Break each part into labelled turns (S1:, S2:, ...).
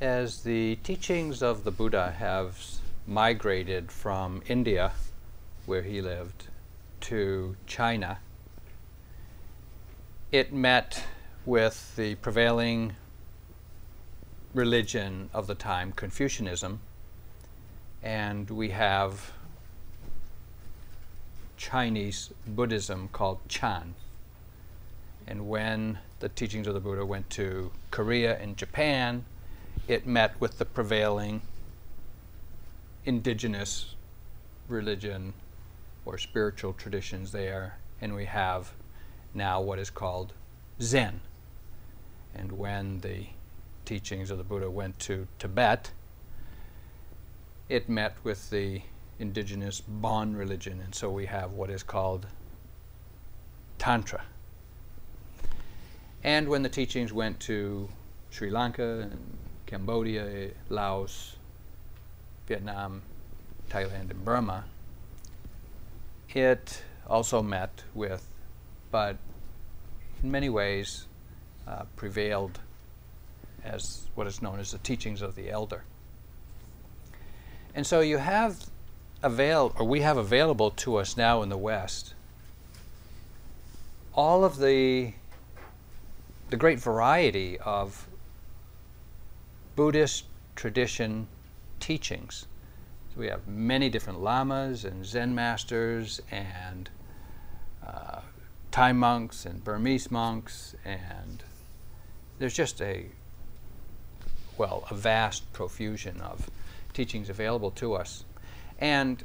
S1: As the teachings of the Buddha have migrated from India, where he lived, to China, it met with the prevailing religion of the time, Confucianism, and we have Chinese Buddhism called Chan. And when the teachings of the Buddha went to Korea and Japan, it met with the prevailing indigenous religion or spiritual traditions there, and we have now what is called Zen. And when the teachings of the Buddha went to Tibet, it met with the indigenous Bon religion, and so we have what is called Tantra. And when the teachings went to Sri Lanka and Cambodia, Laos, Vietnam, Thailand, and Burma, it also met with, but in many ways uh, prevailed as what is known as the teachings of the elder. And so you have avail or we have available to us now in the West all of the the great variety of Buddhist tradition teachings. So we have many different lamas and Zen masters and uh, Thai monks and Burmese monks, and there's just a well, a vast profusion of teachings available to us. And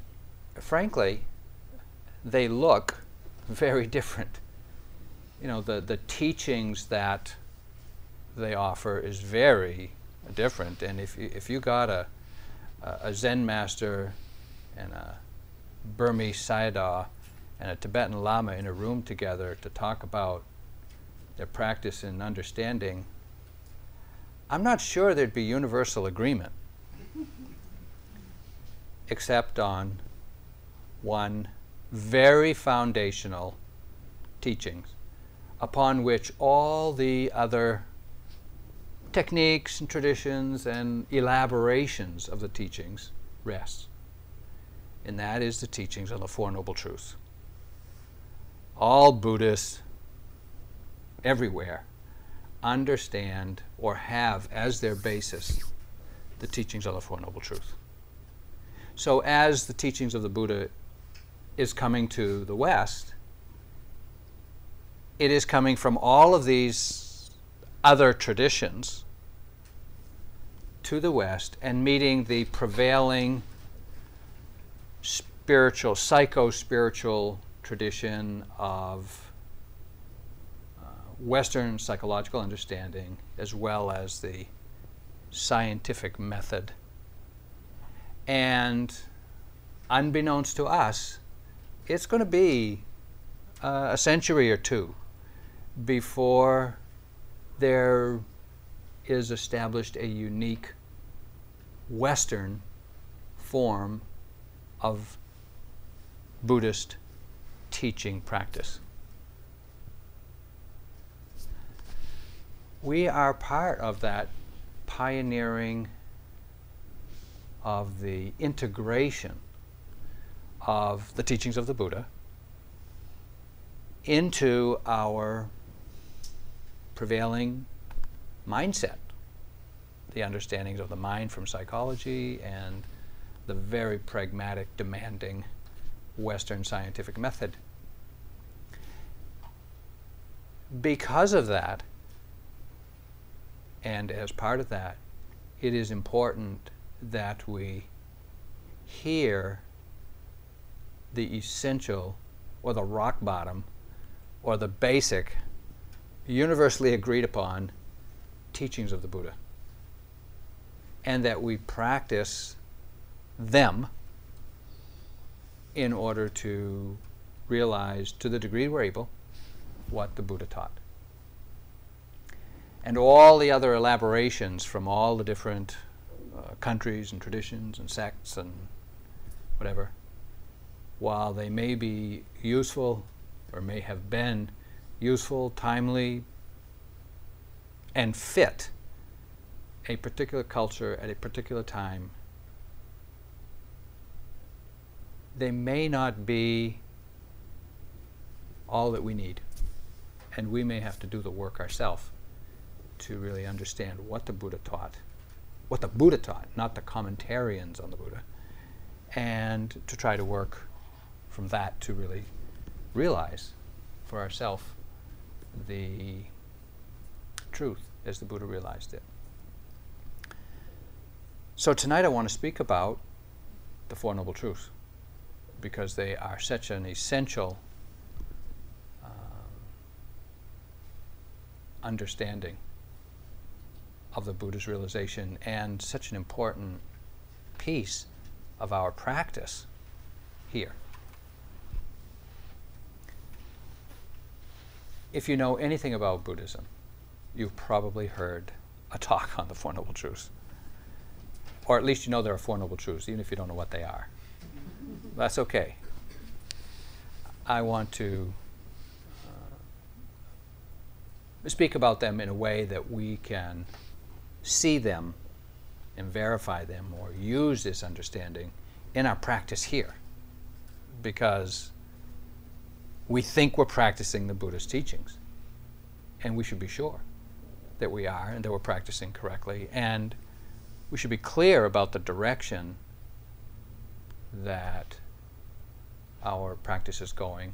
S1: frankly, they look very different. You know, the, the teachings that they offer is very different. And if you, if you got a, a Zen master and a Burmese Sayadaw and a Tibetan Lama in a room together to talk about their practice and understanding, I'm not sure there'd be universal agreement except on one very foundational teachings upon which all the other techniques and traditions and elaborations of the teachings rest. And that is the teachings on the Four Noble Truths. All Buddhists everywhere understand or have as their basis the teachings of the Four Noble Truths. So, as the teachings of the Buddha is coming to the West, it is coming from all of these other traditions to the West and meeting the prevailing spiritual, psycho spiritual tradition of uh, Western psychological understanding as well as the scientific method. And unbeknownst to us, it's going to be uh, a century or two before there is established a unique Western form of Buddhist teaching practice. We are part of that pioneering of the integration of the teachings of the Buddha into our prevailing mindset, the understandings of the mind from psychology and the very pragmatic, demanding Western scientific method. Because of that, and as part of that, it is important that we hear the essential or the rock bottom or the basic, universally agreed upon teachings of the Buddha. And that we practice them in order to realize, to the degree we're able, what the Buddha taught. And all the other elaborations from all the different uh, countries and traditions and sects and whatever, while they may be useful or may have been useful, timely, and fit a particular culture at a particular time, they may not be all that we need. And we may have to do the work ourselves to really understand what the Buddha taught, what the Buddha taught, not the commentarians on the Buddha, and to try to work from that to really realize for ourselves the truth as the Buddha realized it. So tonight I want to speak about the Four Noble Truths because they are such an essential um, understanding of the Buddha's realization and such an important piece of our practice here. If you know anything about Buddhism, you've probably heard a talk on the Four Noble Truths. Or at least you know there are Four Noble Truths, even if you don't know what they are. That's okay. I want to uh, speak about them in a way that we can see them and verify them or use this understanding in our practice here. Because we think we're practicing the Buddha's teachings. And we should be sure that we are and that we're practicing correctly. And we should be clear about the direction that our practice is going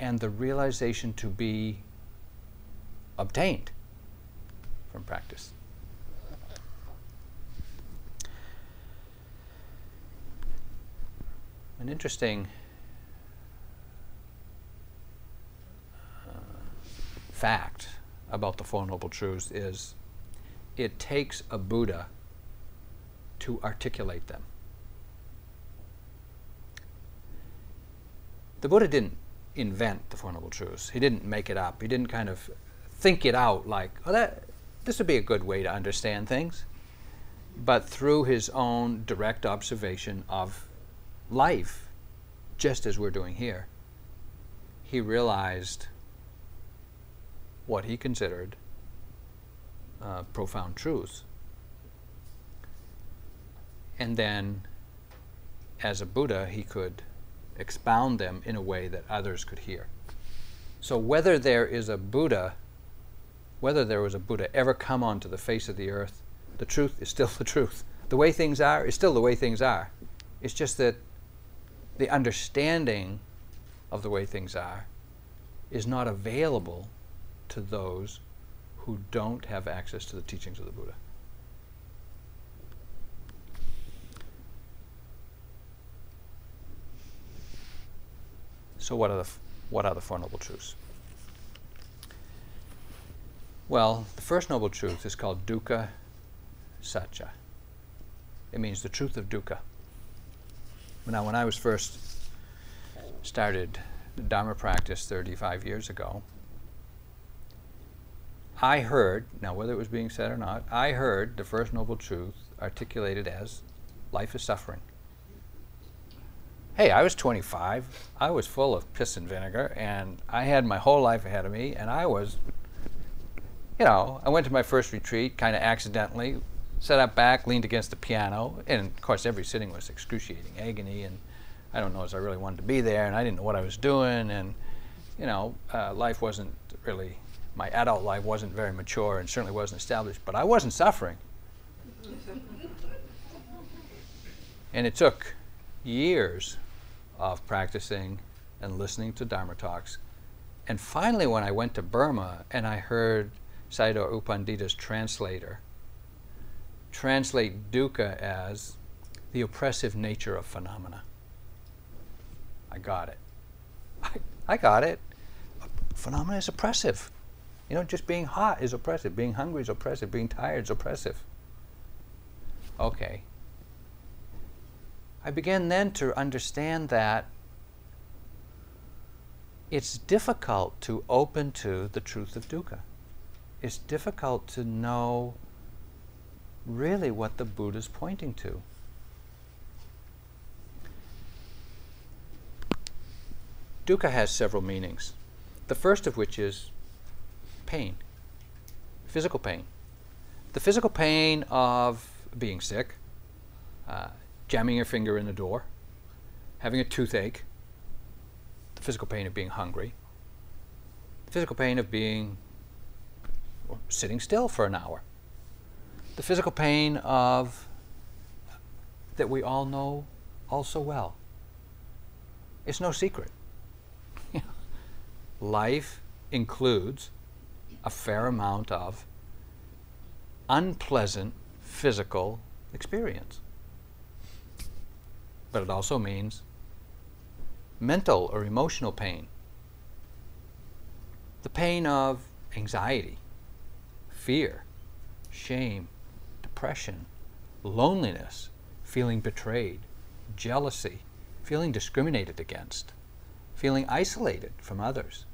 S1: and the realization to be obtained from practice. An interesting fact about the Four Noble Truths is it takes a Buddha to articulate them. The Buddha didn't invent the Four Noble Truths. He didn't make it up. He didn't kind of think it out like, oh, that, this would be a good way to understand things. But through his own direct observation of life, just as we're doing here, he realized what he considered uh, profound truths. And then, as a Buddha, he could expound them in a way that others could hear. So, whether there is a Buddha, whether there was a Buddha ever come onto the face of the earth, the truth is still the truth. The way things are is still the way things are. It's just that the understanding of the way things are is not available to those who don't have access to the teachings of the Buddha. So, what are the, what are the Four Noble Truths? Well, the first Noble Truth is called Dukkha Sacca. It means the truth of dukkha. Now, when I was first started Dharma practice 35 years ago, I heard, now whether it was being said or not, I heard the First Noble Truth articulated as life is suffering. Hey, I was 25. I was full of piss and vinegar, and I had my whole life ahead of me, and I was, you know, I went to my first retreat kind of accidentally, sat up back, leaned against the piano, and of course, every sitting was excruciating agony, and I don't know as I really wanted to be there, and I didn't know what I was doing, and, you know, uh, life wasn't really my adult life wasn't very mature and certainly wasn't established, but I wasn't suffering. and it took years of practicing and listening to Dharma talks. And finally, when I went to Burma and I heard Sayadaw U Pandita's translator translate dukkha as the oppressive nature of phenomena, I got it. I, I got it. Phenomena is oppressive. You know, just being hot is oppressive. Being hungry is oppressive. Being tired is oppressive. Okay. I began then to understand that it's difficult to open to the truth of dukkha. It's difficult to know really what the Buddha is pointing to. Dukkha has several meanings. The first of which is pain, physical pain. The physical pain of being sick, uh, jamming your finger in the door, having a toothache, the physical pain of being hungry, the physical pain of being sitting still for an hour, the physical pain of that we all know all so well. It's no secret. Life includes a fair amount of unpleasant physical experience. But it also means mental or emotional pain. The pain of anxiety, fear, shame, depression, loneliness, feeling betrayed, jealousy, feeling discriminated against, feeling isolated from others,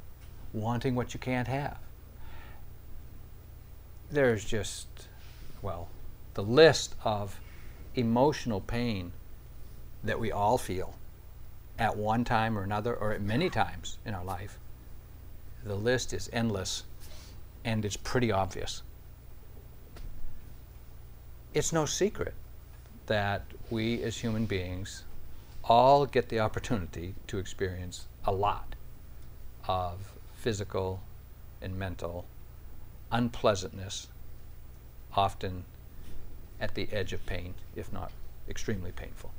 S1: wanting what you can't have. There's just, well, the list of emotional pain that we all feel at one time or another, or at many times in our life, the list is endless and it's pretty obvious. It's no secret that we as human beings all get the opportunity to experience a lot of physical and mental unpleasantness, often at the edge of pain, if not extremely painful.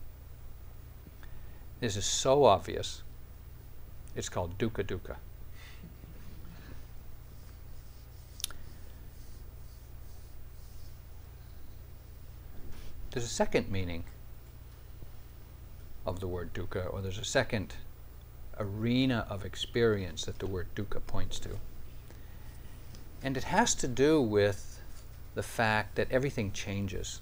S1: This is so obvious, it's called dukkha dukkha. There's a second meaning of the word dukkha, or there's a second arena of experience that the word dukkha points to. And it has to do with the fact that everything changes.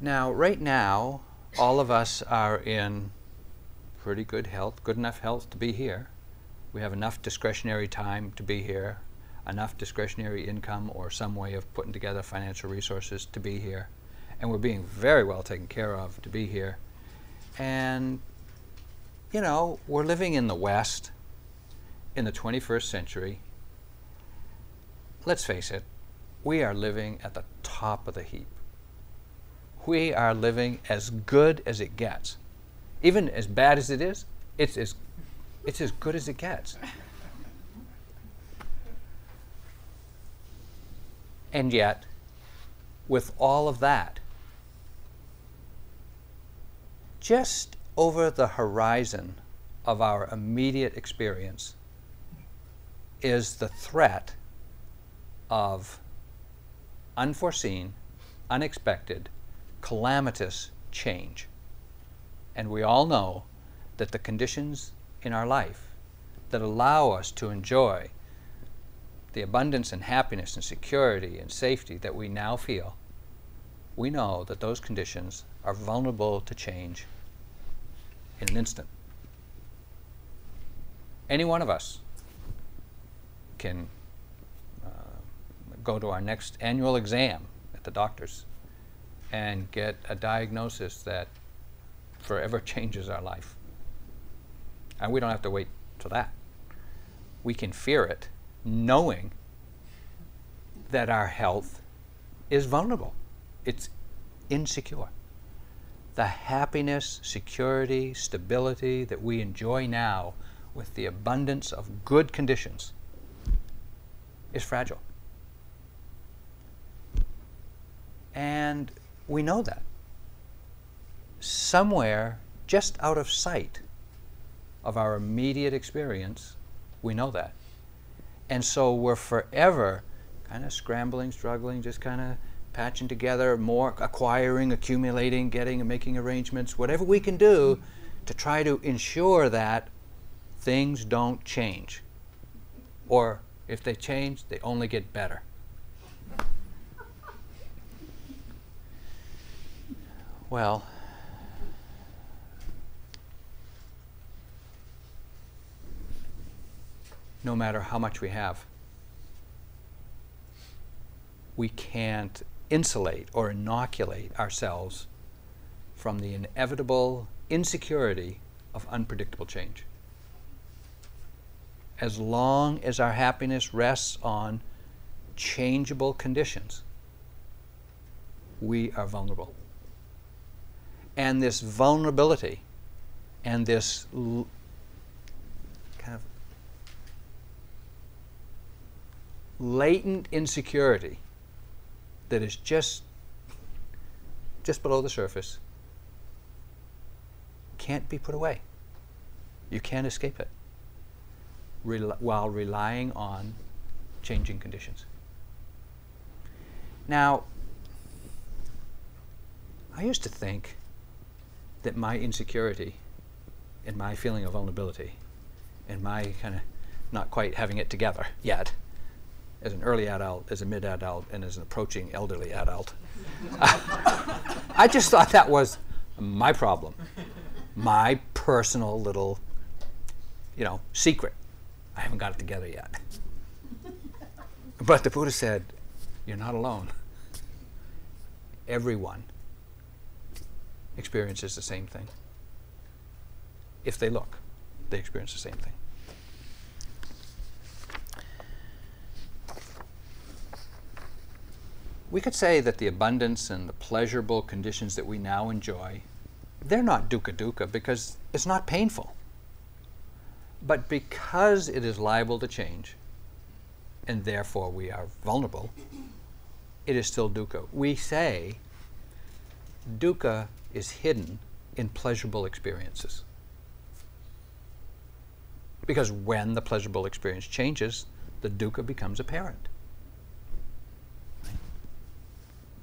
S1: Now, right now, all of us are in pretty good health, good enough health to be here. We have enough discretionary time to be here, enough discretionary income or some way of putting together financial resources to be here. And we're being very well taken care of to be here. And, you know, we're living in the West in the 21st century. Let's face it, we are living at the top of the heap. We are living as good as it gets. Even as bad as it is, it's as, it's as good as it gets. And yet, with all of that, just over the horizon of our immediate experience is the threat of unforeseen, unexpected, calamitous change. And we all know that the conditions in our life that allow us to enjoy the abundance and happiness and security and safety that we now feel, we know that those conditions are vulnerable to change in an instant. Any one of us can uh, go to our next annual exam at the doctor's and get a diagnosis that forever changes our life. And we don't have to wait till that. We can fear it knowing that our health is vulnerable, it's insecure the happiness, security, stability that we enjoy now with the abundance of good conditions is fragile. And we know that. Somewhere just out of sight of our immediate experience, we know that. And so we're forever kind of scrambling, struggling, just kind of patching together more, acquiring, accumulating, getting and making arrangements, whatever we can do to try to ensure that things don't change. Or if they change, they only get better. Well, no matter how much we have, we can't insulate or inoculate ourselves from the inevitable insecurity of unpredictable change. As long as our happiness rests on changeable conditions, we are vulnerable. And this vulnerability and this l- kind of latent insecurity that is just just below the surface can't be put away. You can't escape it rel- while relying on changing conditions. Now, I used to think that my insecurity and my feeling of vulnerability and my kind of not quite having it together yet as an early adult, as a mid adult, and as an approaching elderly adult. I just thought that was my problem, my personal little, you know, secret. I haven't got it together yet. But the Buddha said, You're not alone. Everyone experiences the same thing. If they look, they experience the same thing. We could say that the abundance and the pleasurable conditions that we now enjoy, they're not dukkha dukkha because it's not painful. But because it is liable to change, and therefore we are vulnerable, it is still dukkha. We say dukkha is hidden in pleasurable experiences. Because when the pleasurable experience changes, the dukkha becomes apparent.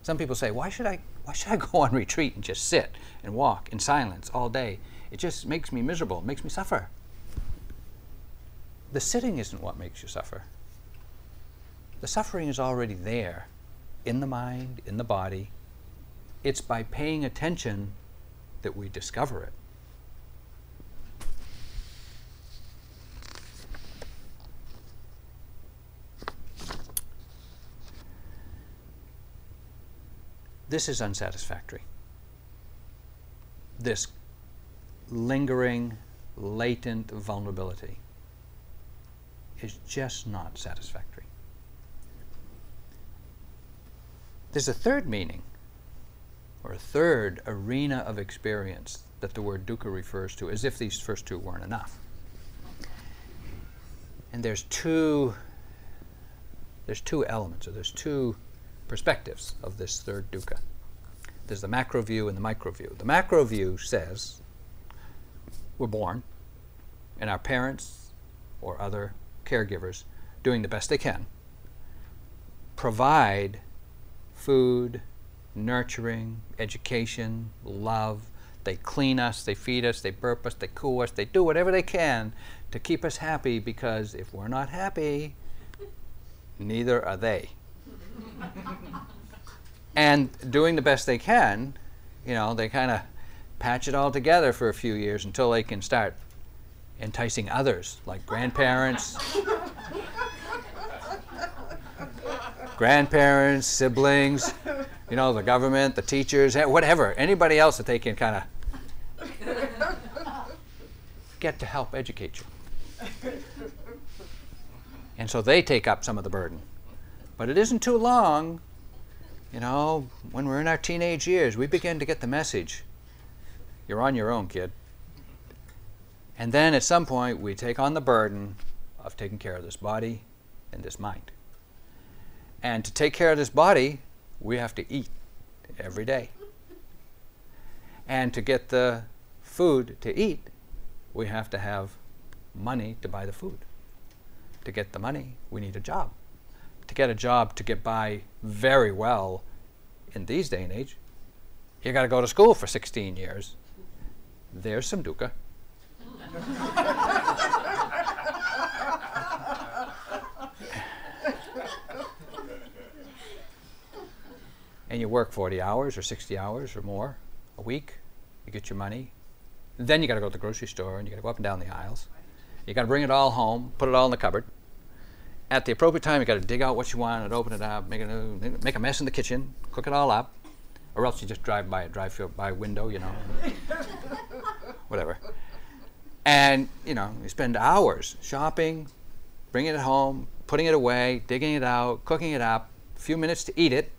S1: Some people say, why should I why should I go on retreat and just sit and walk in silence all day? It just makes me miserable, it makes me suffer. The sitting isn't what makes you suffer. The suffering is already there in the mind, in the body. It's by paying attention that we discover it. This is unsatisfactory. This lingering, latent vulnerability is just not satisfactory. There's a third meaning, or a third arena of experience that the word dukkha refers to, as if these first two weren't enough. And there's two there's two elements, or there's two perspectives of this third dukkha. There's the macro view and the micro view. The macro view says we're born, and our parents or other caregivers, doing the best they can, provide food, nurturing, education, love. They clean us, they feed us, they burp us, they cool us, they do whatever they can to keep us happy because if we're not happy, neither are they. and doing the best they can, you know, they kind of patch it all together for a few years until they can start enticing others, like grandparents, grandparents, siblings, you know, the government, the teachers, eh, whatever, anybody else that they can kind of get to help educate you. And so they take up some of the burden. But it isn't too long, you know, when we're in our teenage years, we begin to get the message you're on your own, kid. And then at some point, we take on the burden of taking care of this body and this mind. And to take care of this body, we have to eat every day. And to get the food to eat, we have to have money to buy the food. To get the money, we need a job. To get a job to get by very well in these day and age, you got to go to school for 16 years. There's some dukkha. and you work 40 hours or 60 hours or more a week, you get your money. Then you got to go to the grocery store and you got to go up and down the aisles. You got to bring it all home, put it all in the cupboard. At the appropriate time, you got to dig out what you want and open it up, make a, make a mess in the kitchen, cook it all up, or else you just drive by a drive by window, you know, whatever. And you know, you spend hours shopping, bringing it home, putting it away, digging it out, cooking it up, a few minutes to eat it,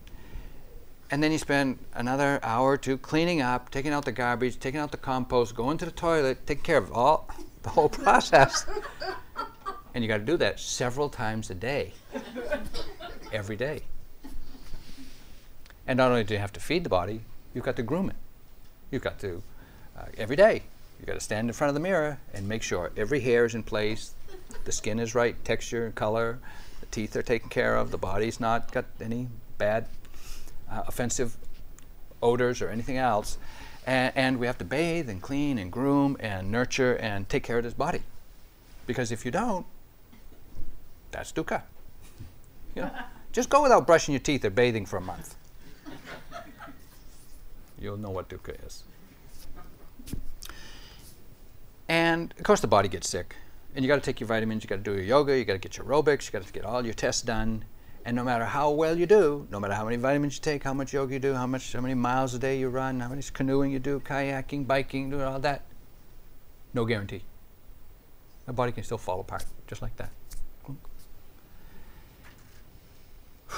S1: and then you spend another hour or two cleaning up, taking out the garbage, taking out the compost, going to the toilet, taking care of all the whole process. and you got to do that several times a day, every day. And not only do you have to feed the body, you've got to groom it. You've got to, uh, every day, you've got to stand in front of the mirror and make sure every hair is in place, the skin is right, texture and color, the teeth are taken care of, the body's not got any bad, uh, offensive odors or anything else. And, and we have to bathe and clean and groom and nurture and take care of this body. Because if you don't, that's dukkha. You know, just go without brushing your teeth or bathing for a month. You'll know what dukkha is. And of course, the body gets sick. And you got to take your vitamins, you got to do your yoga, you got to get your aerobics, you got to get all your tests done. And no matter how well you do, no matter how many vitamins you take, how much yoga you do, how much how many miles a day you run, how much canoeing you do, kayaking, biking, doing all that, no guarantee. The body can still fall apart, just like that.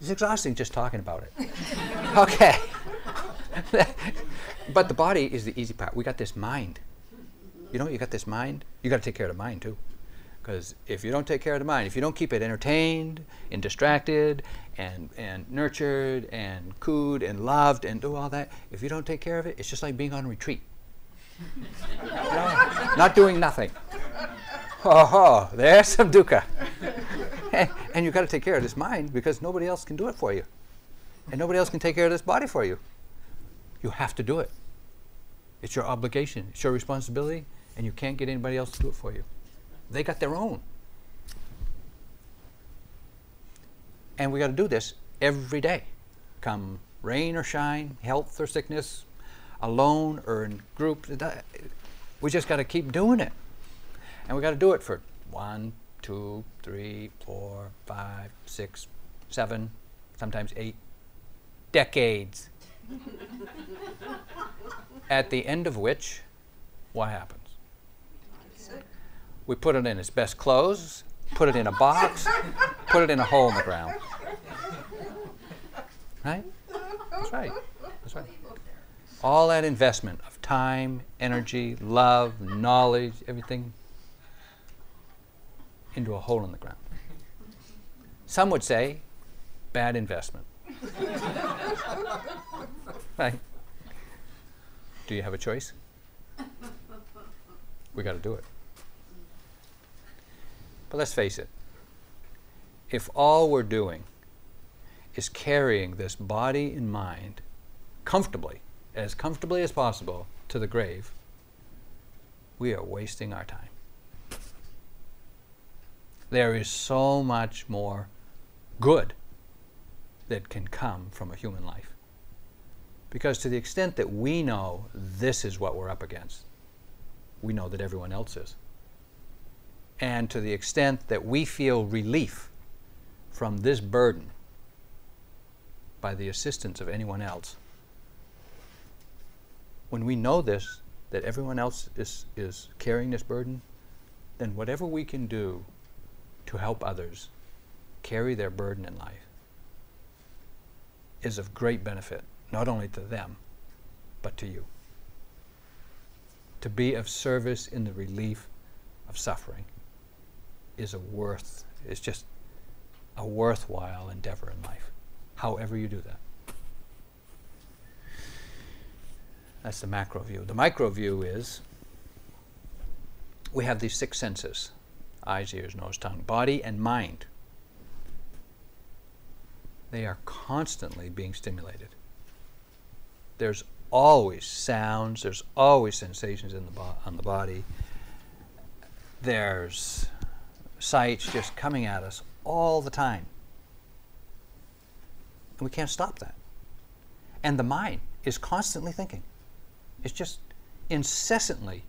S1: It's exhausting just talking about it. okay. but the body is the easy part. We got this mind. You know, you got this mind. You got to take care of the mind too. Because if you don't take care of the mind, if you don't keep it entertained and distracted and, and nurtured and cooed and loved and do all that, if you don't take care of it, it's just like being on retreat. not doing nothing. Oh, oh there's some dukkha. and you've got to take care of this mind because nobody else can do it for you. And nobody else can take care of this body for you. You have to do it. It's your obligation, it's your responsibility, and you can't get anybody else to do it for you. They got their own. And we got to do this every day, come rain or shine, health or sickness, alone or in groups. We just got to keep doing it. And we got to do it for one, two, three, four, five, six, seven, sometimes eight decades. At the end of which, what happens? We put it in its best clothes, put it in a box, put it in a hole in the ground. Right? That's right. That's right. All that investment of time, energy, love, knowledge, everything into a hole in the ground. Some would say bad investment. right? Do you have a choice? We got to do it. But let's face it. If all we're doing is carrying this body and mind comfortably, as comfortably as possible, to the grave, we are wasting our time there is so much more good that can come from a human life. Because to the extent that we know this is what we're up against, we know that everyone else is. And to the extent that we feel relief from this burden by the assistance of anyone else, when we know this, that everyone else is, is carrying this burden, then whatever we can do to help others carry their burden in life is of great benefit, not only to them, but to you. To be of service in the relief of suffering is a worth, is just a worthwhile endeavor in life, however you do that. That's the macro view. The micro view is we have these six senses eyes, ears, nose, tongue, body, and mind. They are constantly being stimulated. There's always sounds, there's always sensations in the on the body. There's sights just coming at us all the time. And we can't stop that. And the mind is constantly thinking. It's just incessantly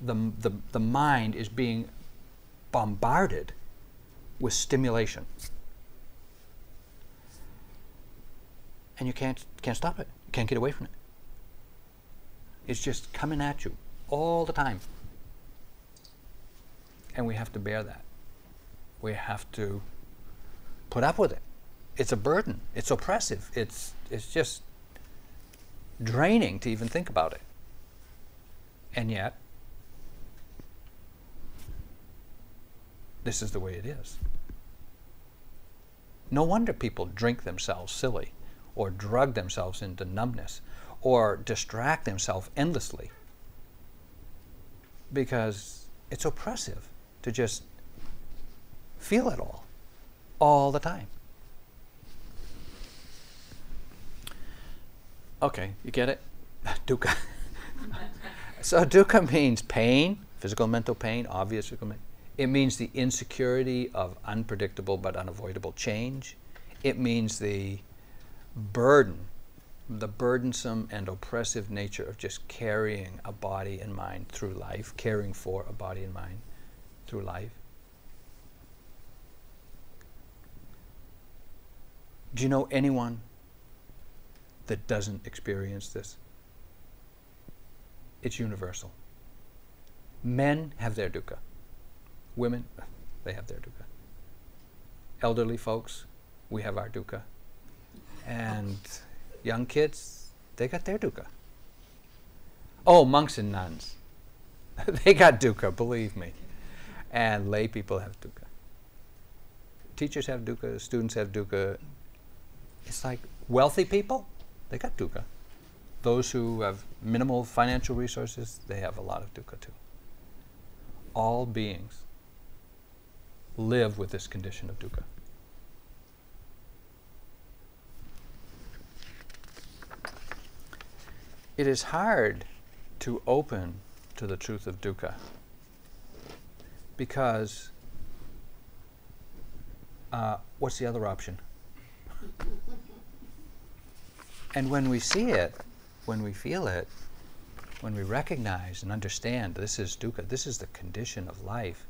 S1: the, the, the mind is being bombarded with stimulation. And you can't, can't stop it. You can't get away from it. It's just coming at you all the time. And we have to bear that. We have to put up with it. It's a burden. It's oppressive. It's it's just draining to even think about it. And yet, this is the way it is. No wonder people drink themselves silly or drug themselves into numbness or distract themselves endlessly because it's oppressive to just feel it all, all the time. Okay, you get it? Dukkha. so dukkha means pain, physical mental pain, obvious physical pain. It means the insecurity of unpredictable but unavoidable change. It means the burden, the burdensome and oppressive nature of just carrying a body and mind through life, caring for a body and mind through life. Do you know anyone that doesn't experience this? It's universal. Men have their dukkha. Women, they have their dukkha. Elderly folks, we have our dukkha. And young kids, they got their dukkha. Oh, monks and nuns, they got dukkha, believe me. And lay people have dukkha. Teachers have dukkha, students have dukkha. It's like wealthy people, they got dukkha. Those who have minimal financial resources, they have a lot of dukkha too. All beings live with this condition of dukkha. It is hard to open to the truth of dukkha because uh, what's the other option? and when we see it, when we feel it, when we recognize and understand this is dukkha, this is the condition of life,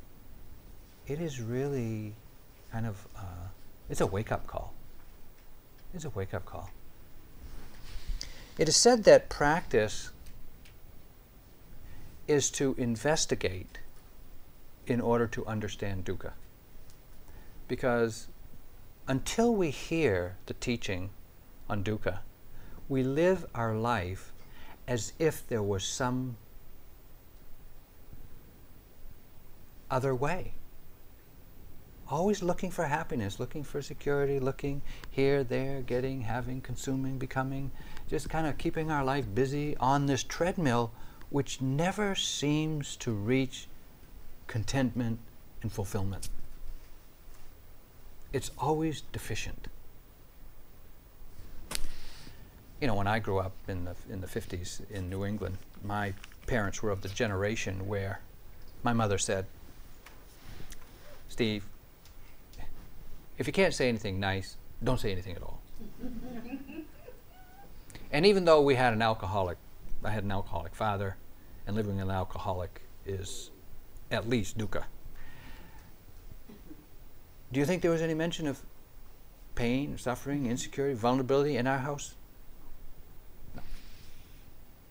S1: it is really kind of uh, it's a wake up call. It's a wake up call. It is said that practice is to investigate in order to understand dukkha. Because until we hear the teaching on dukkha, we live our life as if there was some other way always looking for happiness, looking for security, looking here, there, getting, having, consuming, becoming, just kind of keeping our life busy on this treadmill, which never seems to reach contentment and fulfillment. It's always deficient. You know, when I grew up in the, in the 50s in New England, my parents were of the generation where my mother said, Steve, if you can't say anything nice, don't say anything at all. and even though we had an alcoholic, I had an alcoholic father, and living with an alcoholic is at least dukkha. Do you think there was any mention of pain, suffering, insecurity, vulnerability in our house? No.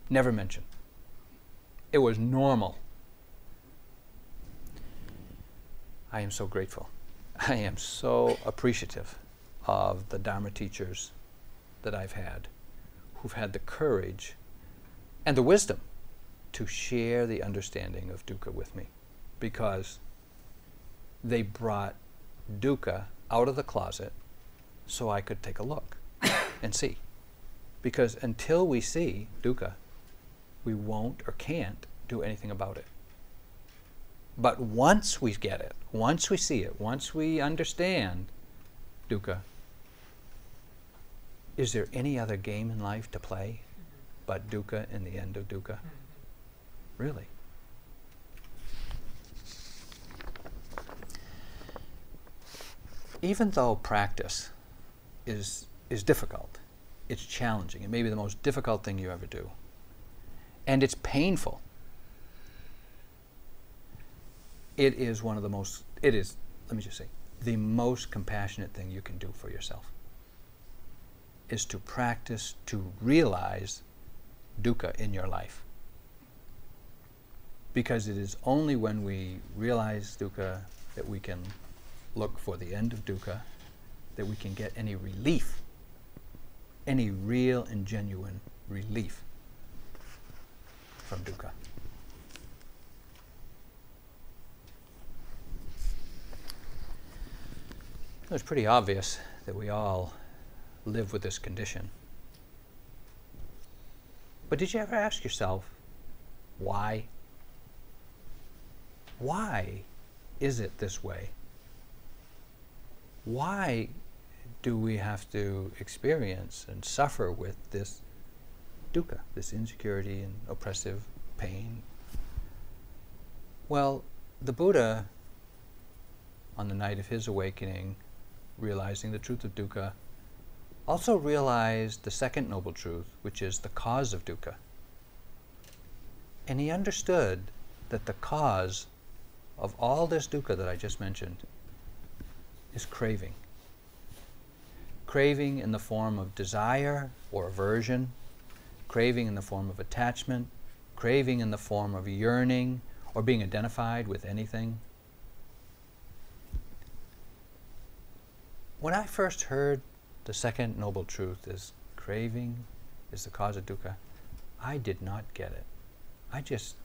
S1: Never mentioned. It was normal. I am so grateful. I am so appreciative of the Dharma teachers that I've had who've had the courage and the wisdom to share the understanding of dukkha with me because they brought dukkha out of the closet so I could take a look and see. Because until we see dukkha, we won't or can't do anything about it. But once we get it, once we see it, once we understand dukkha, is there any other game in life to play but dukkha and the end of dukkha? Mm-hmm. Really? Even though practice is, is difficult, it's challenging, it may be the most difficult thing you ever do, and it's painful it is one of the most, it is, let me just say, the most compassionate thing you can do for yourself is to practice to realize dukkha in your life. Because it is only when we realize dukkha that we can look for the end of dukkha, that we can get any relief, any real and genuine relief from dukkha. It's pretty obvious that we all live with this condition. But did you ever ask yourself why? Why is it this way? Why do we have to experience and suffer with this dukkha, this insecurity and oppressive pain? Well, the Buddha, on the night of his awakening, realizing the truth of dukkha, also realized the second noble truth, which is the cause of dukkha. And he understood that the cause of all this dukkha that I just mentioned is craving. Craving in the form of desire or aversion, craving in the form of attachment, craving in the form of yearning or being identified with anything. When I first heard the second noble truth is craving is the cause of dukkha, I did not get it. I just,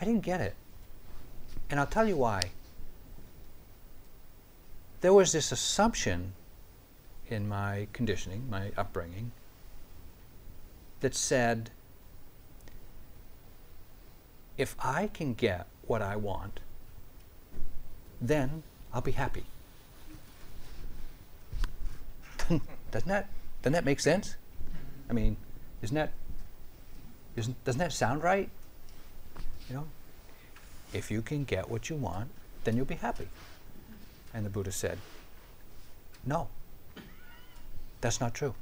S1: I didn't get it. And I'll tell you why. There was this assumption in my conditioning, my upbringing, that said, if I can get what I want, then I'll be happy. doesn't that doesn't that make sense? I mean, isn't that isn't doesn't that sound right? You know, if you can get what you want, then you'll be happy. And the Buddha said, No, that's not true.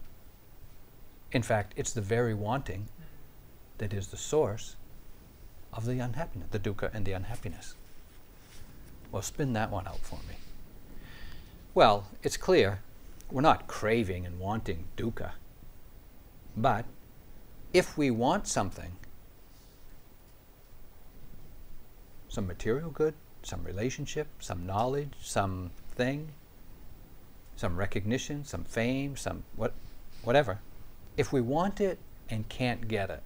S1: In fact, it's the very wanting that is the source of the unhappiness, the dukkha and the unhappiness. Well, spin that one out for me. Well, it's clear we're not craving and wanting dukkha. But if we want something, some material good, some relationship, some knowledge, some thing, some recognition, some fame, some what, whatever, if we want it and can't get it,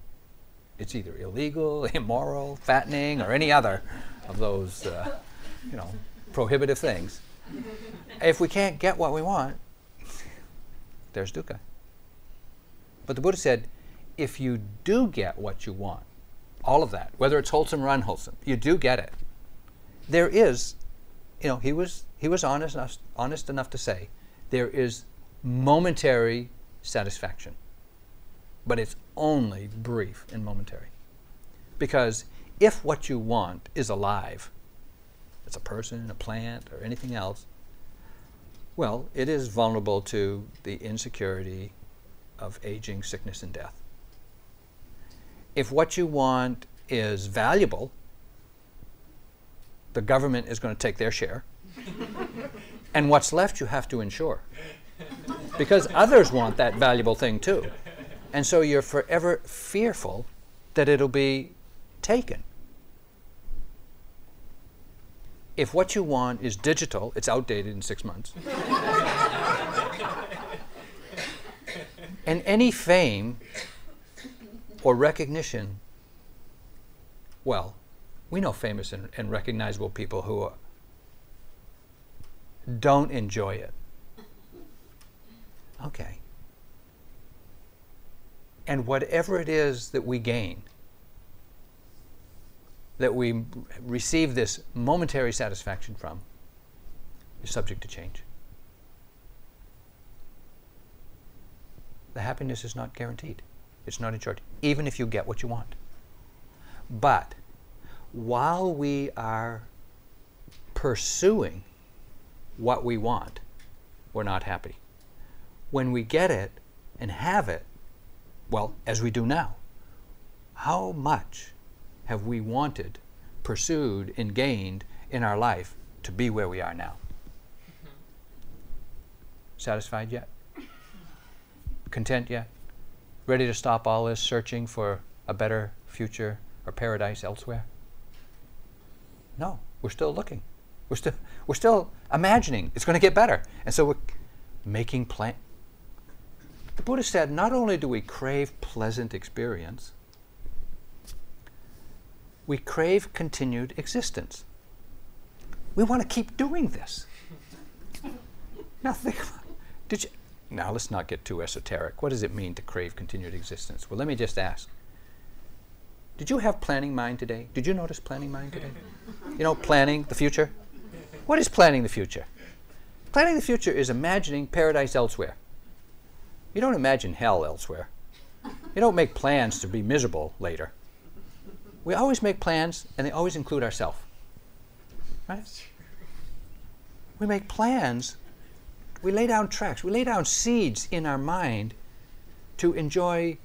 S1: it's either illegal, immoral, fattening, or any other of those, uh, you know, prohibitive things. If we can't get what we want, there's dukkha. But the Buddha said, if you do get what you want, all of that, whether it's wholesome or unwholesome, you do get it. There is, you know, he was he was honest enough, honest enough to say, there is momentary satisfaction, but it's only brief and momentary. Because if what you want is alive, it's a person, a plant, or anything else, well, it is vulnerable to the insecurity of aging, sickness, and death. If what you want is valuable, the government is going to take their share. and what's left you have to insure. Because others want that valuable thing too. And so you're forever fearful that it'll be taken. if what you want is digital, it's outdated in six months. and any fame or recognition, well, we know famous and, and recognizable people who are, don't enjoy it. Okay. And whatever it is that we gain, that we receive this momentary satisfaction from is subject to change. The happiness is not guaranteed. It's not insured, even if you get what you want. But while we are pursuing what we want, we're not happy. When we get it and have it, well, as we do now, how much have we wanted, pursued, and gained in our life to be where we are now? Mm-hmm. Satisfied yet? Content yet? Ready to stop all this searching for a better future or paradise elsewhere? No, we're still looking. We're still, we're still imagining it's going to get better. And so we're making plan. The Buddha said not only do we crave pleasant experience, we crave continued existence. We want to keep doing this. now think did you now let's not get too esoteric. What does it mean to crave continued existence? Well, let me just ask. Did you have planning mind today? Did you notice planning mind today? You know, planning the future? What is planning the future? Planning the future is imagining paradise elsewhere. You don't imagine hell elsewhere. You don't make plans to be miserable later. We always make plans and they always include ourselves. Right? We make plans, we lay down tracks, we lay down seeds in our mind to enjoy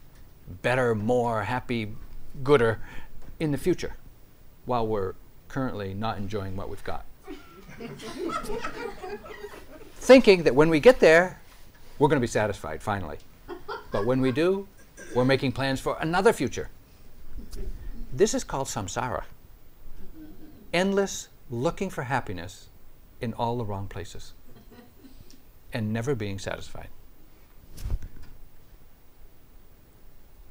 S1: better, more happy, gooder in the future while we're currently not enjoying what we've got. Thinking that when we get there, we're going to be satisfied finally. But when we do, we're making plans for another future. This is called samsara. Endless looking for happiness in all the wrong places and never being satisfied.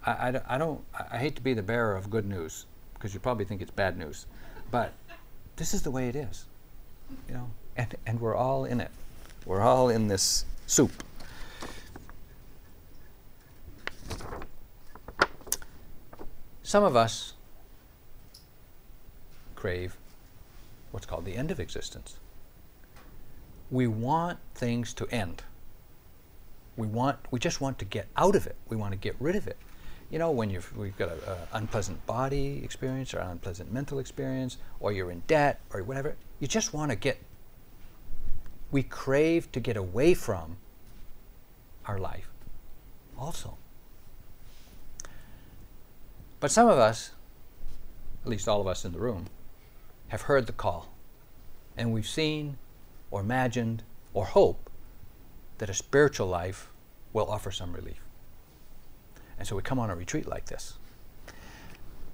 S1: I, I, I, don't, I hate to be the bearer of good news because you probably think it's bad news, but this is the way it is, you know, and, and we're all in it. We're all in this soup. Some of us crave what's called the end of existence. We want things to end. We want, we just want to get out of it. We want to get rid of it. You know, when you've, we've got an unpleasant body experience or an unpleasant mental experience, or you're in debt or whatever, you just want to get, we crave to get away from our life also. But some of us, at least all of us in the room, have heard the call. And we've seen or imagined or hope that a spiritual life will offer some relief. And so we come on a retreat like this.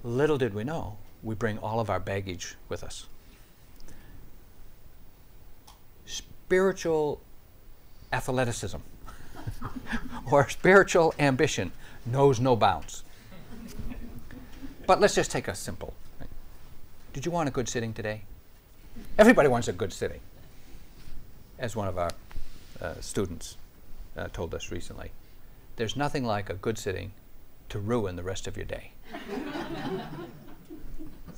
S1: Little did we know, we bring all of our baggage with us. Spiritual athleticism or spiritual ambition knows no bounds. But let's just take a simple did you want a good sitting today? Everybody wants a good sitting. As one of our uh, students uh, told us recently, there's nothing like a good sitting to ruin the rest of your day.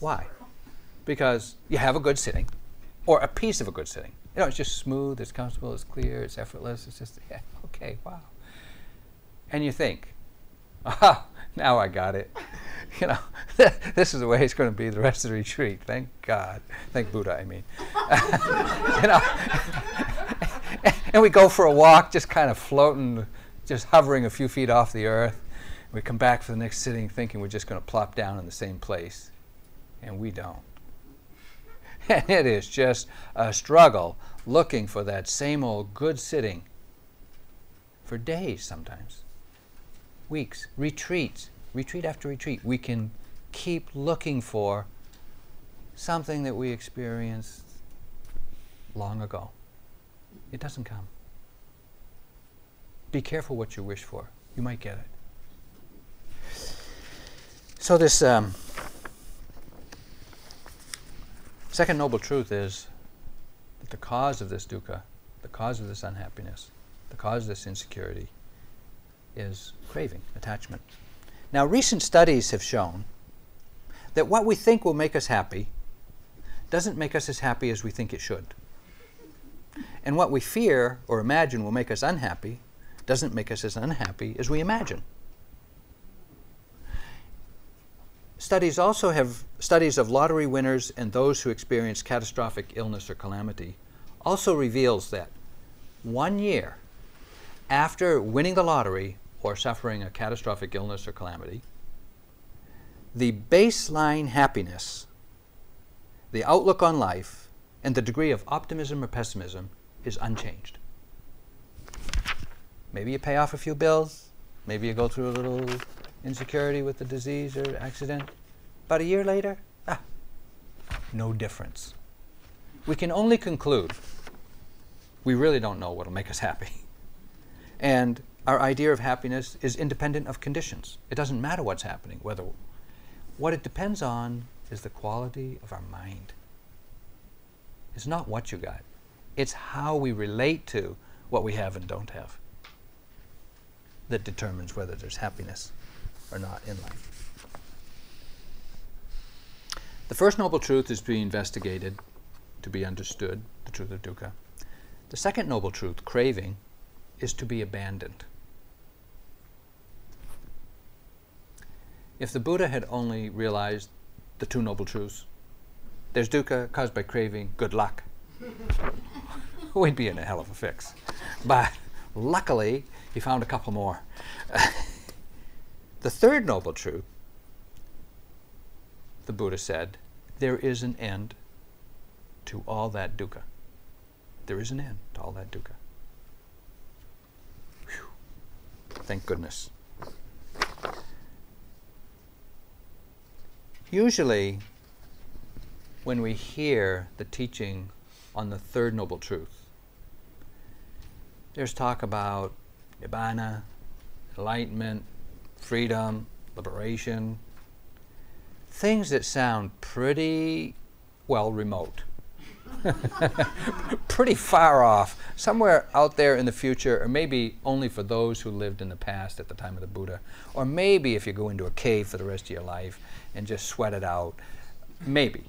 S1: Why? Because you have a good sitting, or a piece of a good sitting. You know, it's just smooth, it's comfortable, it's clear, it's effortless, it's just, yeah, okay, wow. And you think, aha, now I got it. you know, this is the way it's going to be the rest of the retreat. Thank God. Thank Buddha, I mean. you know, and we go for a walk, just kind of floating, just hovering a few feet off the earth. We come back for the next sitting thinking we're just going to plop down in the same place, and we don't. And it is just a struggle looking for that same old good sitting for days sometimes, weeks, retreats, retreat after retreat, we can keep looking for something that we experienced long ago. It doesn't come. Be careful what you wish for. You might get it. So, this um, second noble truth is that the cause of this dukkha, the cause of this unhappiness, the cause of this insecurity is craving, attachment. Now, recent studies have shown that what we think will make us happy doesn't make us as happy as we think it should. And what we fear or imagine will make us unhappy doesn't make us as unhappy as we imagine. Studies also have studies of lottery winners and those who experience catastrophic illness or calamity also reveals that one year after winning the lottery or suffering a catastrophic illness or calamity, the baseline happiness, the outlook on life, and the degree of optimism or pessimism is unchanged. Maybe you pay off a few bills, maybe you go through a little insecurity with the disease or accident. But a year later, ah, no difference. we can only conclude we really don't know what will make us happy. And our idea of happiness is independent of conditions. It doesn't matter what's happening, whether what it depends on is the quality of our mind. It's not what you got. It's how we relate to what we have and don't have that determines whether there's happiness or not in life. The first noble truth is to be investigated, to be understood, the truth of dukkha. The second noble truth, craving, is to be abandoned. If the Buddha had only realized the two noble truths, there's dukkha caused by craving, good luck. We'd be in a hell of a fix. But luckily, he found a couple more. the third noble truth, the Buddha said, there is an end to all that dukkha. There is an end to all that dukkha. Whew. Thank goodness. Usually, when we hear the teaching on the third noble truth, there's talk about nibbana, enlightenment, freedom, liberation, things that sound pretty well remote. pretty far off, somewhere out there in the future, or maybe only for those who lived in the past at the time of the Buddha, or maybe if you go into a cave for the rest of your life and just sweat it out, maybe.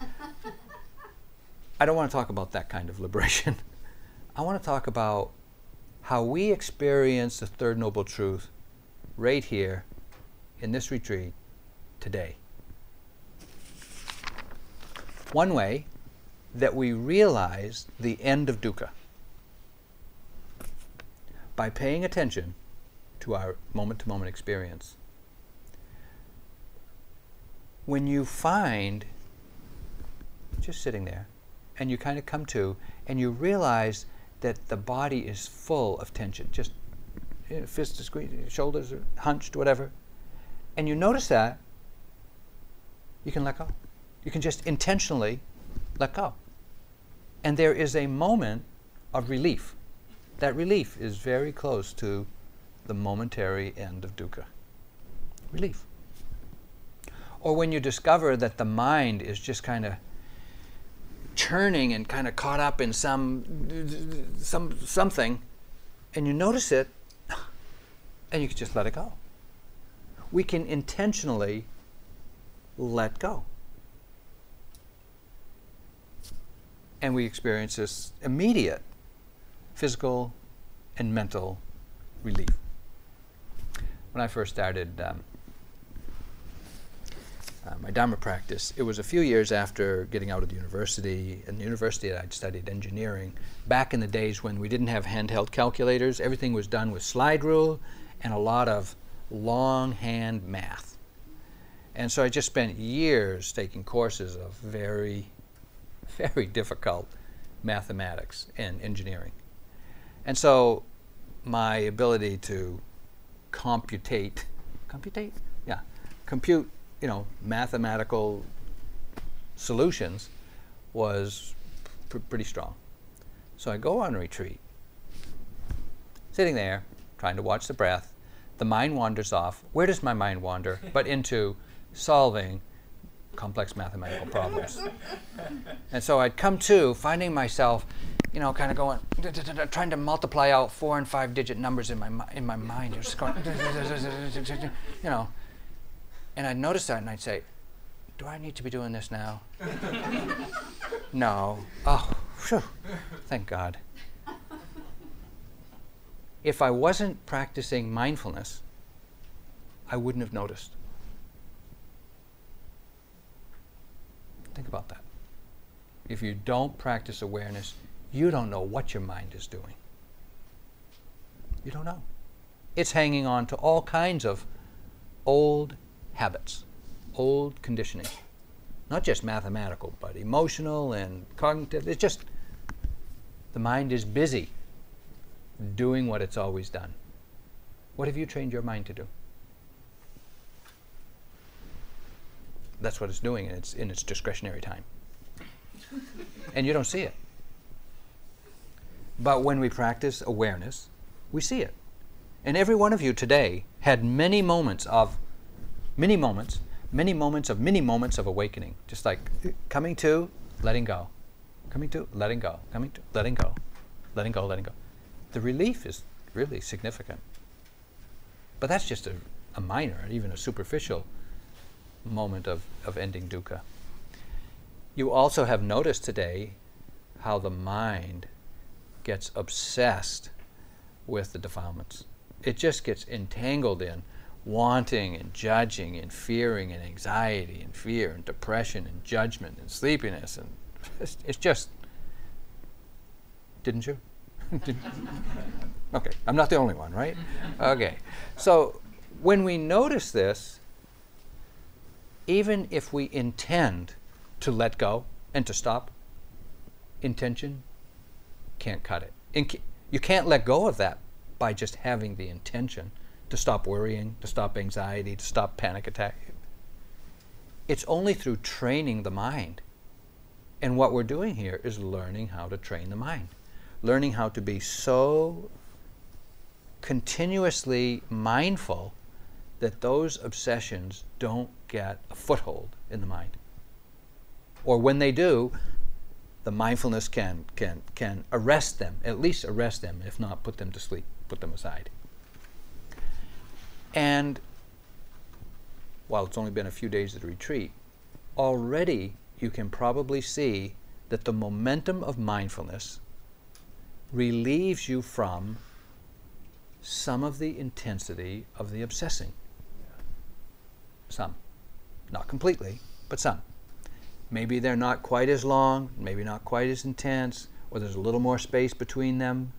S1: I don't want to talk about that kind of liberation. I want to talk about how we experience the Third Noble Truth right here in this retreat today. One way that we realize the end of dukkha by paying attention to our moment to moment experience. When you find just sitting there and you kind of come to and you realize that the body is full of tension, just you know, fists squeezed, shoulders are hunched, whatever, and you notice that, you can let go. You can just intentionally let go. And there is a moment of relief. That relief is very close to the momentary end of dukkha. Relief. Or when you discover that the mind is just kind of churning and kind of caught up in some, some something, and you notice it, and you can just let it go. We can intentionally let go. and we experience this immediate physical and mental relief. When I first started um, uh, my Dharma practice, it was a few years after getting out of the university. In the university, I'd studied engineering. Back in the days when we didn't have handheld calculators, everything was done with slide rule and a lot of longhand math. And so I just spent years taking courses of very very difficult mathematics and engineering. And so my ability to computate, computate? Yeah, compute, you know, mathematical solutions was pr pretty strong. So I go on retreat, sitting there, trying to watch the breath. The mind wanders off. Where does my mind wander? but into solving complex mathematical problems. and so I'd come to finding myself, you know, kind of going, trying to multiply out four and five digit numbers in my, in my mind. You're Just going, you know. And I'd notice that and I'd say, do I need to be doing this now? no. Oh, whew. thank God. If I wasn't practicing mindfulness, I wouldn't have noticed. Think about that. If you don't practice awareness, you don't know what your mind is doing. You don't know. It's hanging on to all kinds of old habits, old conditioning. Not just mathematical, but emotional and cognitive. It's just the mind is busy doing what it's always done. What have you trained your mind to do? that's what it's doing in its, in its discretionary time. and you don't see it. But when we practice awareness, we see it. And every one of you today had many moments of, many moments, many moments of many moments of awakening. Just like coming to, letting go. Coming to, letting go. Coming to, letting go. Letting go, letting go. The relief is really significant. But that's just a, a minor, even a superficial moment of, of ending dukkha. You also have noticed today how the mind gets obsessed with the defilements. It just gets entangled in wanting and judging and fearing and anxiety and fear and depression and judgment and sleepiness and it's, it's just didn't you? Okay i'm not the only one right? Okay so when we notice this even if we intend to let go and to stop intention can't cut it. you can't let go of that by just having the intention to stop worrying, to stop anxiety, to stop panic attack. It's only through training the mind. And what we're doing here is learning how to train the mind, learning how to be so continuously mindful that those obsessions don't get a foothold in the mind. Or when they do, the mindfulness can, can, can arrest them, at least arrest them, if not put them to sleep, put them aside. And while it's only been a few days of the retreat, already you can probably see that the momentum of mindfulness relieves you from some of the intensity of the obsessing. Some. Not completely, but some. Maybe they're not quite as long, maybe not quite as intense, or there's a little more space between them.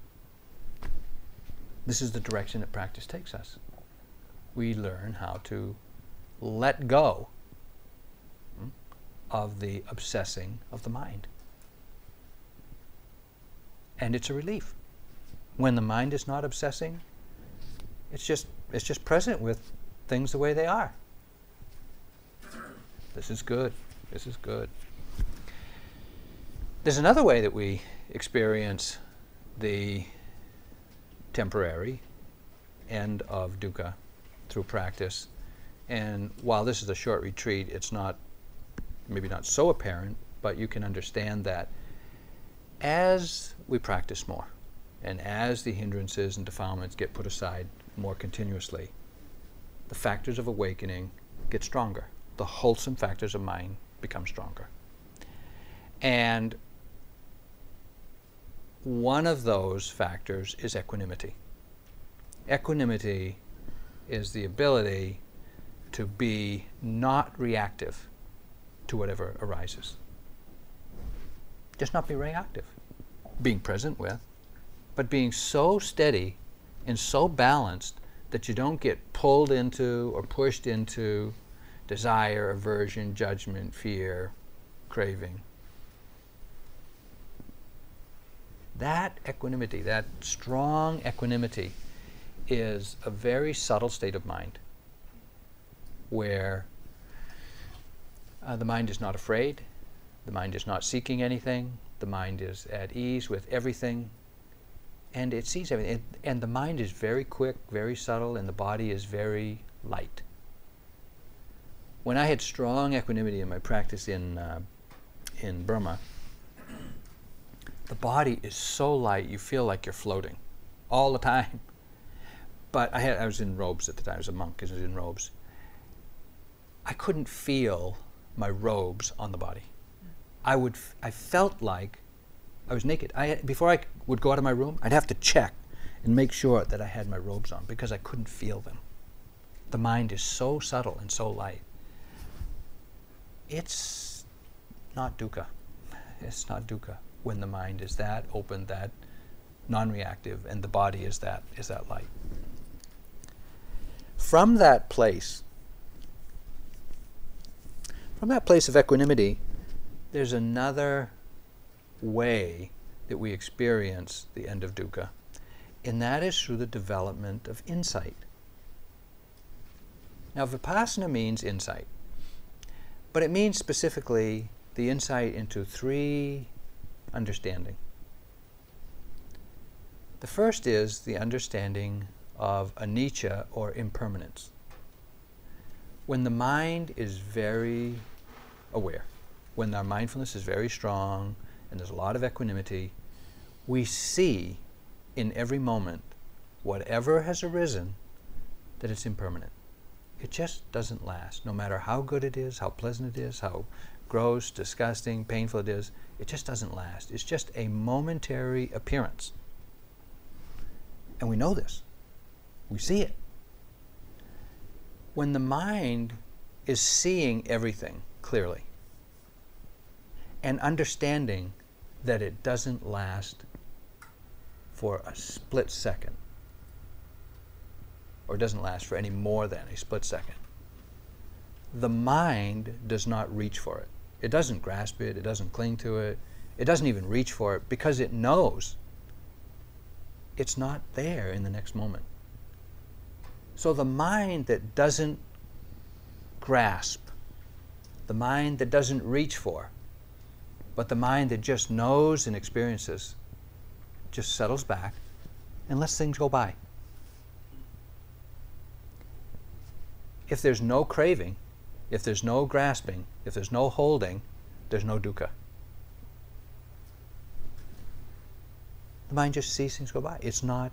S1: This is the direction that practice takes us. We learn how to let go of the obsessing of the mind. And it's a relief. When the mind is not obsessing, it's just it's just present with things the way they are. This is good. This is good. There's another way that we experience the temporary end of dukkha through practice. And while this is a short retreat, it's not maybe not so apparent, but you can understand that as we practice more and as the hindrances and defilements get put aside more continuously, the factors of awakening get stronger. The wholesome factors of mind become stronger. And one of those factors is equanimity. Equanimity is the ability to be not reactive to whatever arises. Just not be reactive. Being present with, but being so steady and so balanced that you don't get pulled into or pushed into desire, aversion, judgment, fear, craving. That equanimity, that strong equanimity, is a very subtle state of mind where uh, the mind is not afraid, the mind is not seeking anything, the mind is at ease with everything, and it sees everything. And, and the mind is very quick, very subtle, and the body is very light when I had strong equanimity in my practice in uh, in Burma, the body is so light you feel like you're floating all the time. But I had I was in robes at the time. I was a monk. I was in robes. I couldn't feel my robes on the body. I would f- I felt like I was naked. I before I would go out of my room, I'd have to check and make sure that I had my robes on because I couldn't feel them. The mind is so subtle and so light it's not dukkha. It's not dukkha when the mind is that open, that non-reactive, and the body is that is that light. From that place, from that place of equanimity, there's another way that we experience the end of dukkha, and that is through the development of insight. Now, vipassana means insight. But it means specifically the insight into three understanding. The first is the understanding of anicca or impermanence. When the mind is very aware, when our mindfulness is very strong and there's a lot of equanimity, we see in every moment whatever has arisen that it's impermanent. It just doesn't last. No matter how good it is, how pleasant it is, how gross, disgusting, painful it is, it just doesn't last. It's just a momentary appearance. And we know this. We see it. When the mind is seeing everything clearly and understanding that it doesn't last for a split second, or doesn't last for any more than a split second, the mind does not reach for it. It doesn't grasp it, it doesn't cling to it, it doesn't even reach for it because it knows it's not there in the next moment. So the mind that doesn't grasp, the mind that doesn't reach for, but the mind that just knows and experiences, just settles back and lets things go by. If there's no craving, if there's no grasping, if there's no holding, there's no dukkha. The mind just sees things go by. It's not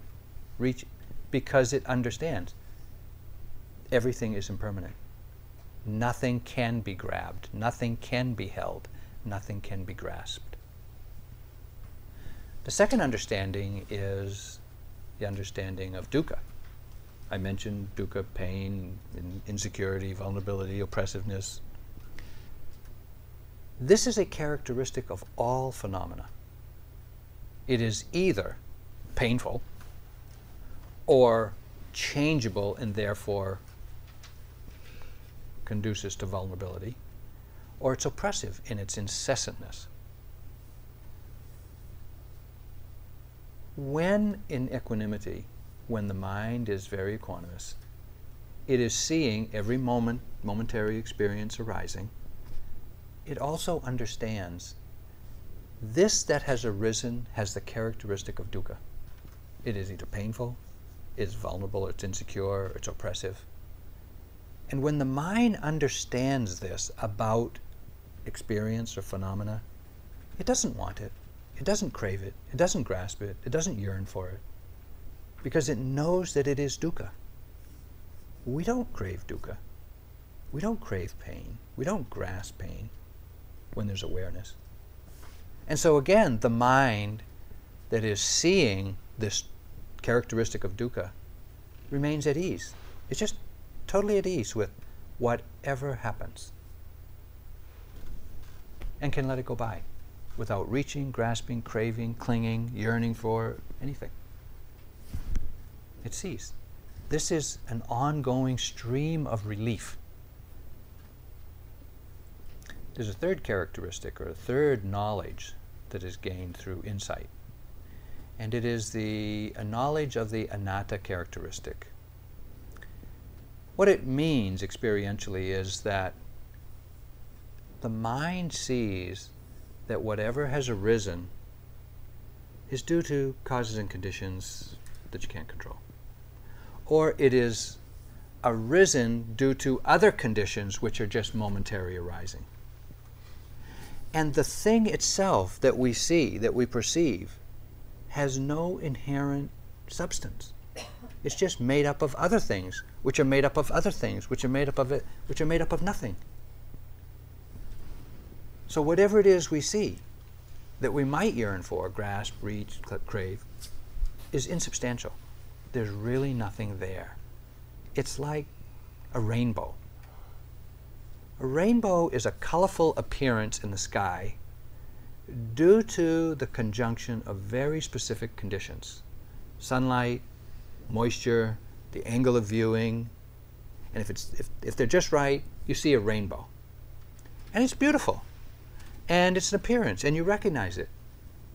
S1: reach because it understands everything is impermanent. Nothing can be grabbed, nothing can be held, nothing can be grasped. The second understanding is the understanding of dukkha. I mentioned dukkha, pain, insecurity, vulnerability, oppressiveness. This is a characteristic of all phenomena it is either painful or changeable and therefore conduces to vulnerability, or it's oppressive in its incessantness. When in equanimity, when the mind is very equanimous, it is seeing every moment, momentary experience arising. It also understands this that has arisen has the characteristic of dukkha. It is either painful, it's vulnerable, it's insecure, it's oppressive. And when the mind understands this about experience or phenomena, it doesn't want it. It doesn't crave it. It doesn't grasp it. It doesn't yearn for it. Because it knows that it is dukkha. We don't crave dukkha. We don't crave pain. We don't grasp pain when there's awareness. And so again, the mind that is seeing this characteristic of dukkha remains at ease. It's just totally at ease with whatever happens and can let it go by without reaching, grasping, craving, clinging, yearning for anything. It sees. This is an ongoing stream of relief there's a third characteristic or a third knowledge that is gained through insight. And it is the a knowledge of the anatta characteristic. What it means experientially is that the mind sees that whatever has arisen is due to causes and conditions that you can't control. Or it is arisen due to other conditions which are just momentary arising. And the thing itself that we see, that we perceive, has no inherent substance. It's just made up of other things, which are made up of other things, which are made up of it, which are made up of nothing. So whatever it is we see that we might yearn for, grasp, reach, crave, is insubstantial. There's really nothing there. It's like a rainbow. A rainbow is a colorful appearance in the sky due to the conjunction of very specific conditions sunlight, moisture, the angle of viewing, and if, it's, if, if they're just right, you see a rainbow. And it's beautiful. And it's an appearance, and you recognize it.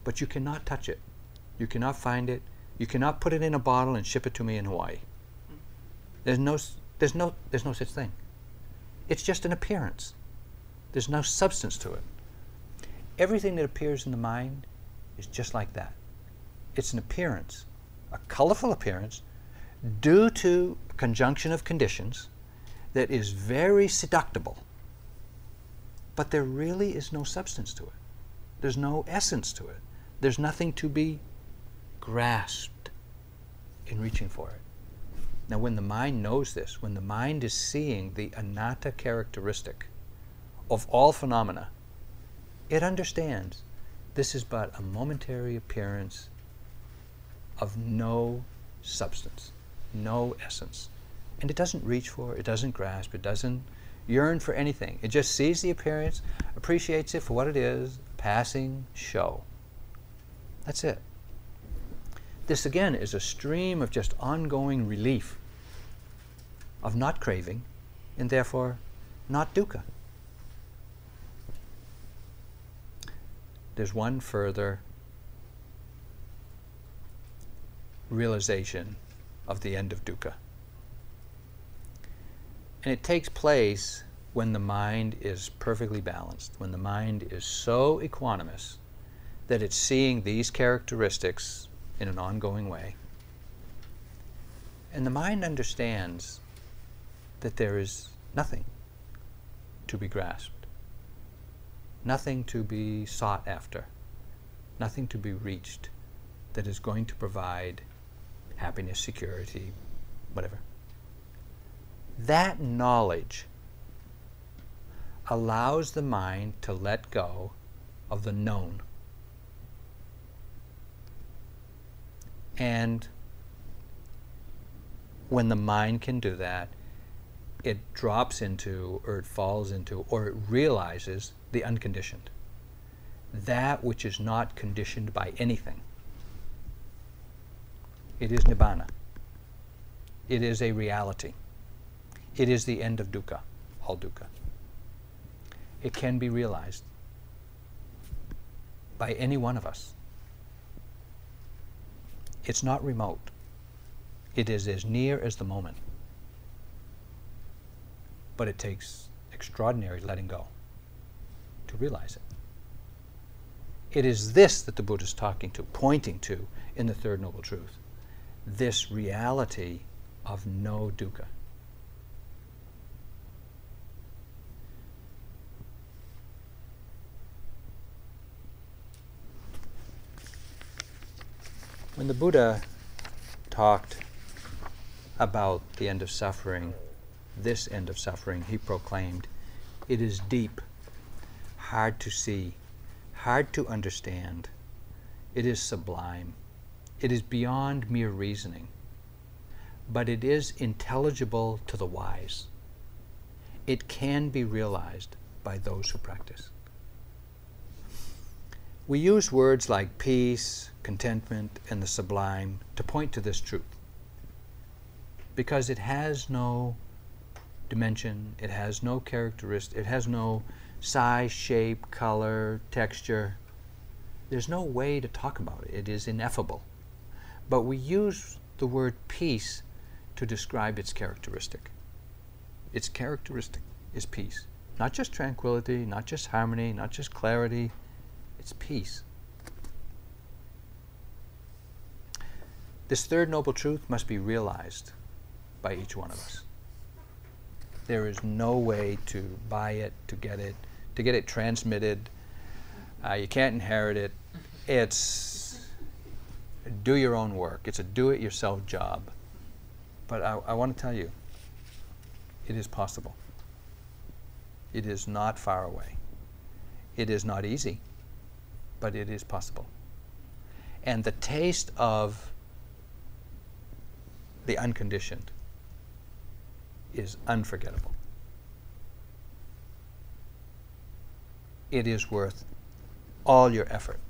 S1: But you cannot touch it. You cannot find it. You cannot put it in a bottle and ship it to me in Hawaii. There's no, there's no, there's no such thing. It's just an appearance. There's no substance to it. Everything that appears in the mind is just like that. It's an appearance, a colorful appearance, due to conjunction of conditions that is very seductible. But there really is no substance to it. There's no essence to it. There's nothing to be grasped in reaching for it. Now, when the mind knows this, when the mind is seeing the anatta characteristic of all phenomena, it understands this is but a momentary appearance of no substance, no essence. And it doesn't reach for, it doesn't grasp, it doesn't yearn for anything. It just sees the appearance, appreciates it for what it is, passing show. That's it. This again is a stream of just ongoing relief of not craving and therefore not dukkha. There's one further realization of the end of dukkha. And it takes place when the mind is perfectly balanced, when the mind is so equanimous that it's seeing these characteristics in an ongoing way. And the mind understands that there is nothing to be grasped, nothing to be sought after, nothing to be reached that is going to provide happiness, security, whatever. That knowledge allows the mind to let go of the known. And when the mind can do that, it drops into, or it falls into, or it realizes the unconditioned. That which is not conditioned by anything. It is nibbana. It is a reality. It is the end of dukkha, all dukkha. It can be realized by any one of us. It's not remote. It is as near as the moment. But it takes extraordinary letting go to realize it. It is this that the Buddha is talking to, pointing to in the Third Noble Truth. This reality of no dukkha. When the Buddha talked about the end of suffering, this end of suffering, he proclaimed, it is deep, hard to see, hard to understand. It is sublime. It is beyond mere reasoning. But it is intelligible to the wise. It can be realized by those who practice. We use words like peace, contentment, and the sublime to point to this truth because it has no dimension, it has no characteristic, it has no size, shape, color, texture. There's no way to talk about it. It is ineffable. But we use the word peace to describe its characteristic. Its characteristic is peace. Not just tranquility, not just harmony, not just clarity, it's peace. This third noble truth must be realized by each one of us. There is no way to buy it, to get it, to get it transmitted. Uh, you can't inherit it. It's do your own work. It's a do it yourself job. But I, I want to tell you, it is possible. It is not far away. It is not easy but it is possible. And the taste of the unconditioned is unforgettable. It is worth all your effort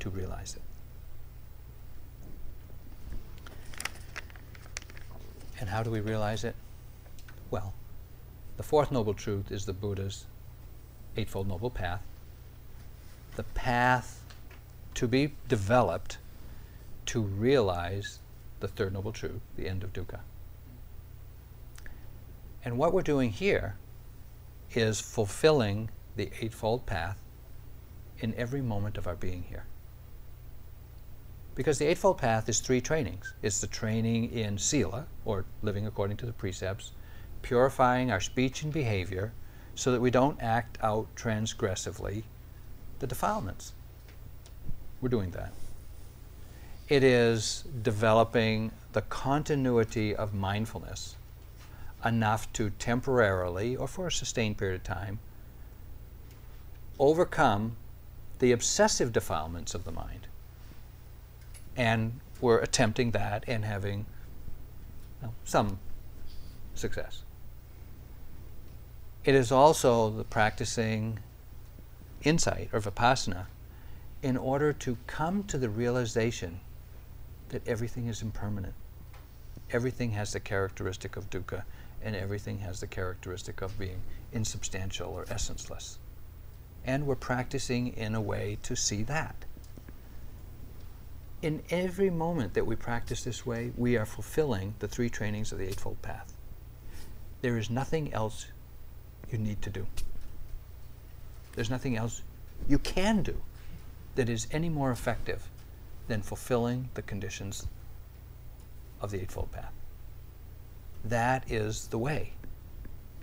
S1: to realize it. And how do we realize it? Well, the fourth noble truth is the Buddha's Eightfold Noble Path, the path to be developed to realize the Third Noble Truth, the end of dukkha. And what we're doing here is fulfilling the Eightfold Path in every moment of our being here. Because the Eightfold Path is three trainings it's the training in Sila, or living according to the precepts, purifying our speech and behavior so that we don't act out transgressively the defilements. We're doing that. It is developing the continuity of mindfulness enough to temporarily or for a sustained period of time overcome the obsessive defilements of the mind. And we're attempting that and having you know, some success. It is also the practicing insight or vipassana in order to come to the realization that everything is impermanent. Everything has the characteristic of dukkha, and everything has the characteristic of being insubstantial or essenceless. And we're practicing in a way to see that. In every moment that we practice this way, we are fulfilling the three trainings of the Eightfold Path. There is nothing else you need to do. There's nothing else you can do that is any more effective than fulfilling the conditions of the Eightfold Path. That is the way.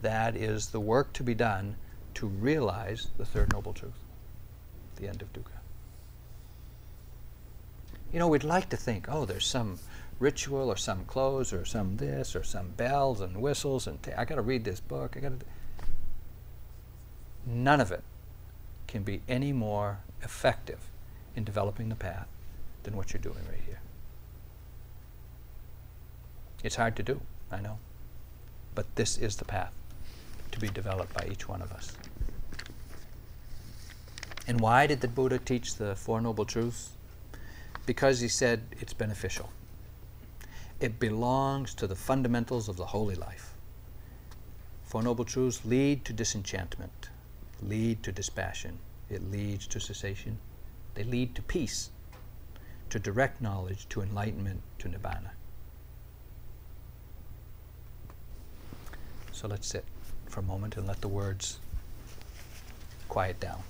S1: That is the work to be done to realize the Third Noble Truth, the end of dukkha. You know, we'd like to think, oh, there's some ritual or some clothes or some this or some bells and whistles and I got to read this book. I got to. None of it can be any more effective in developing the path than what you're doing right here. It's hard to do, I know. But this is the path to be developed by each one of us. And why did the Buddha teach the Four Noble Truths? Because he said it's beneficial. It belongs to the fundamentals of the holy life. Four Noble Truths lead to disenchantment, lead to dispassion, it leads to cessation, they lead to peace, to direct knowledge, to enlightenment, to nibbana. So let's sit for a moment and let the words quiet down.